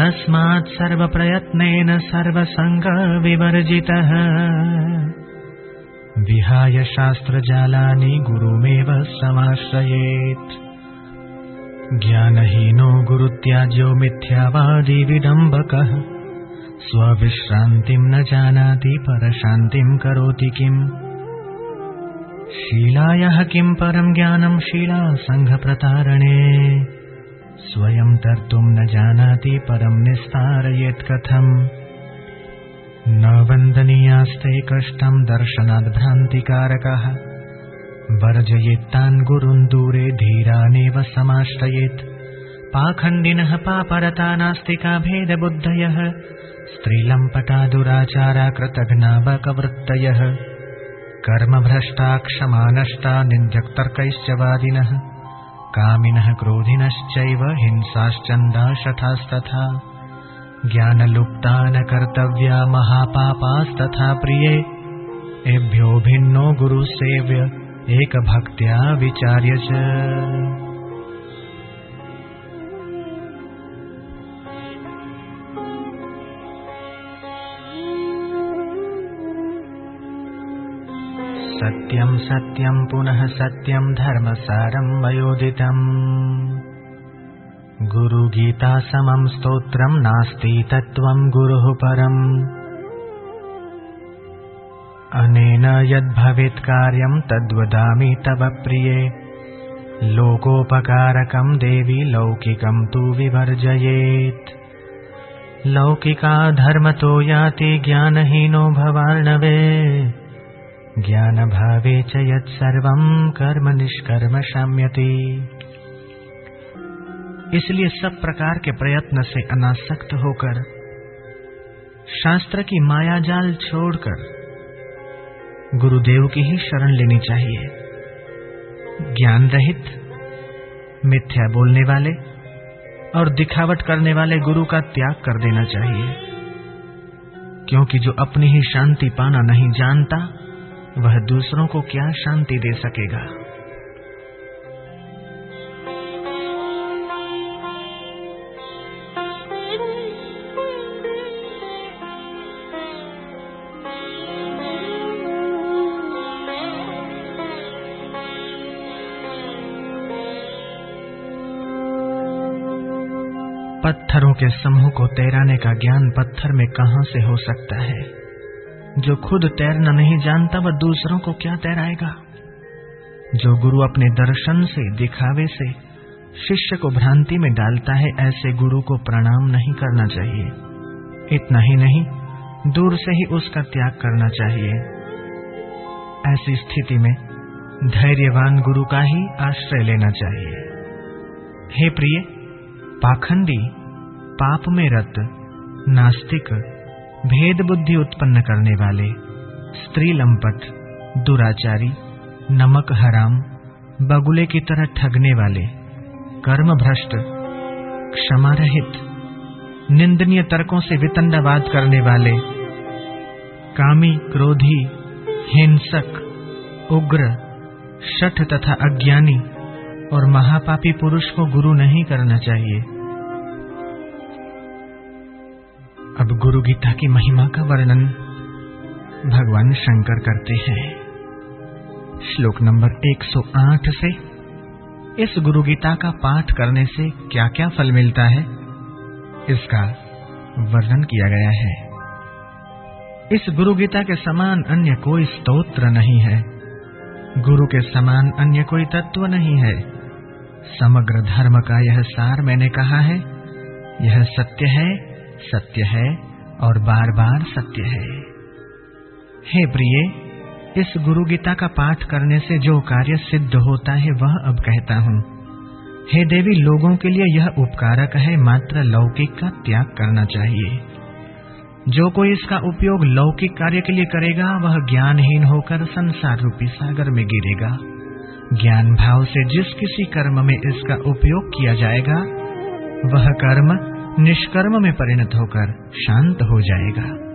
तस्मात् सर्वप्रयत्नेन सर्वसङ्गविवर्जितः। विहाय शास्त्रजालानि गुरुमेव समाश्रयेत्। ज्ञानहीनो गुरुत्याज्यो मिथ्यावादी विडम्बकः स्वविश्रान्तिम् न जानाति परशान्तिम् करोति किम्? शीलायाः किम् परम् ज्ञानम् शीला सङ्घप्रतारणे स्वयं तर्तुम् न जानाति परम् निस्तारयेत् कथम् न वन्दनीयास्ते कष्टम् दर्शनाद् भ्रान्तिकारकः वर्जयेत्तान् गुरुन् दूरे धीरानेव समाश्रयेत्। पाखण्डिनः पापरता नास्तिका भेदबुद्धयः। स्त्रीलम्पटा दुराचारा कृतघ्ना बकवृत्तयः कर्मभ्रष्टा क्षमानष्टा निन्द्यक्तर्कैश्च वादिनः कामिनः क्रोधिनश्चैव हिंसाश्चन्दाशठास्तथा ज्ञानलुप्ता न कर्तव्या महापापास्तथा प्रिये एभ्यो भिन्नो गुरुसेव्य एकभक्त्या विचार्य च सत्यम् सत्यम् पुनः सत्यम् धर्मसारम् वयोदितम् गुरुगीता समम् स्तोत्रम् नास्ति तत्त्वम् गुरुः परम्। अनेन यद्भवेत् कार्यम् तद्वदामि तव प्रिये। लोकोपकारकम् देवि लौकिकम् तु विवर्जयेत्। लौकिका धर्मतो याति ज्ञानहीनो भवार्णवे ज्ञानभावे च यत्सर्वम् कर्म निष्कर्म शाम्यति। इसलिए सब प्रकार के प्रयत्न से अनासक्त होकर, शास्त्र की मायाजाल छोड़कर, गुरुदेव की ही शरण लेनी चाहिए। ज्ञान रहित मिथ्या बोलने वाले और दिखावट करने वाले गुरु का त्याग कर देना चाहिए। क्योंकि जो अपनी ही शांति पाना नहीं जानता वह दूसरों को क्या शांति दे सकेगा? पत्थरों के समूह को तैराने का ज्ञान पत्थर में कहाँ से हो सकता है? जो खुद तैरना नहीं जानता, वह दूसरों को क्या तैराएगा? जो गुरु अपने दर्शन से, दिखावे से, शिष्य को भ्रांति में डालता है, ऐसे गुरु को प्रणाम नहीं करना चाहिए। इतना ही नहीं, दूर से ही उसका त्याग करना चाहिए। ऐसी स्थिति में, धैर्यवान गुरु का ही आश्रय लेना चाहिए। हे प्रिय, पाखंडी, पाप में रत, नास्तिक भेद बुद्धि उत्पन्न करने वाले, स्त्री लंपट, दुराचारी, नमक हराम, बगुले की तरह ठगने वाले कर्म भ्रष्ट क्षमा रहित निंदनीय तर्कों से वितंडावाद करने वाले, कामी, क्रोधी, हिंसक, उग्र, शठ तथा अज्ञानी और महापापी पुरुष को गुरु नहीं करना चाहिए। अब गुरु गीता की महिमा का वर्णन भगवान शंकर करते हैं। श्लोक नंबर 108 से इस गुरु गीता का पाठ करने से क्या क्या फल मिलता है? इसका वर्णन किया गया है। इस गुरु गीता के समान अन्य कोई स्तोत्र नहीं है। गुरु के समान अन्य कोई तत्व नहीं है। समग्र धर्म का यह सार मैंने कहा है। यह सत्य है सत्य है और बार बार सत्य है। हे प्रिय, इस गुरु गीता का पाठ करने से जो कार्य सिद्ध होता है, वह अब कहता हूँ। हे देवी, लोगों के लिए यह उपकारक है, मात्र लौकिक का त्याग करना चाहिए। जो कोई इसका उपयोग लौकिक कार्य के लिए करेगा, वह ज्ञानहीन होकर संसार रूपी सागर में गिरेगा। ज्ञान भाव से जिस किसी कर्म में इसका उपयोग किया जाएगा, वह कर्म निष्कर्म में परिणत होकर शांत हो जाएगा।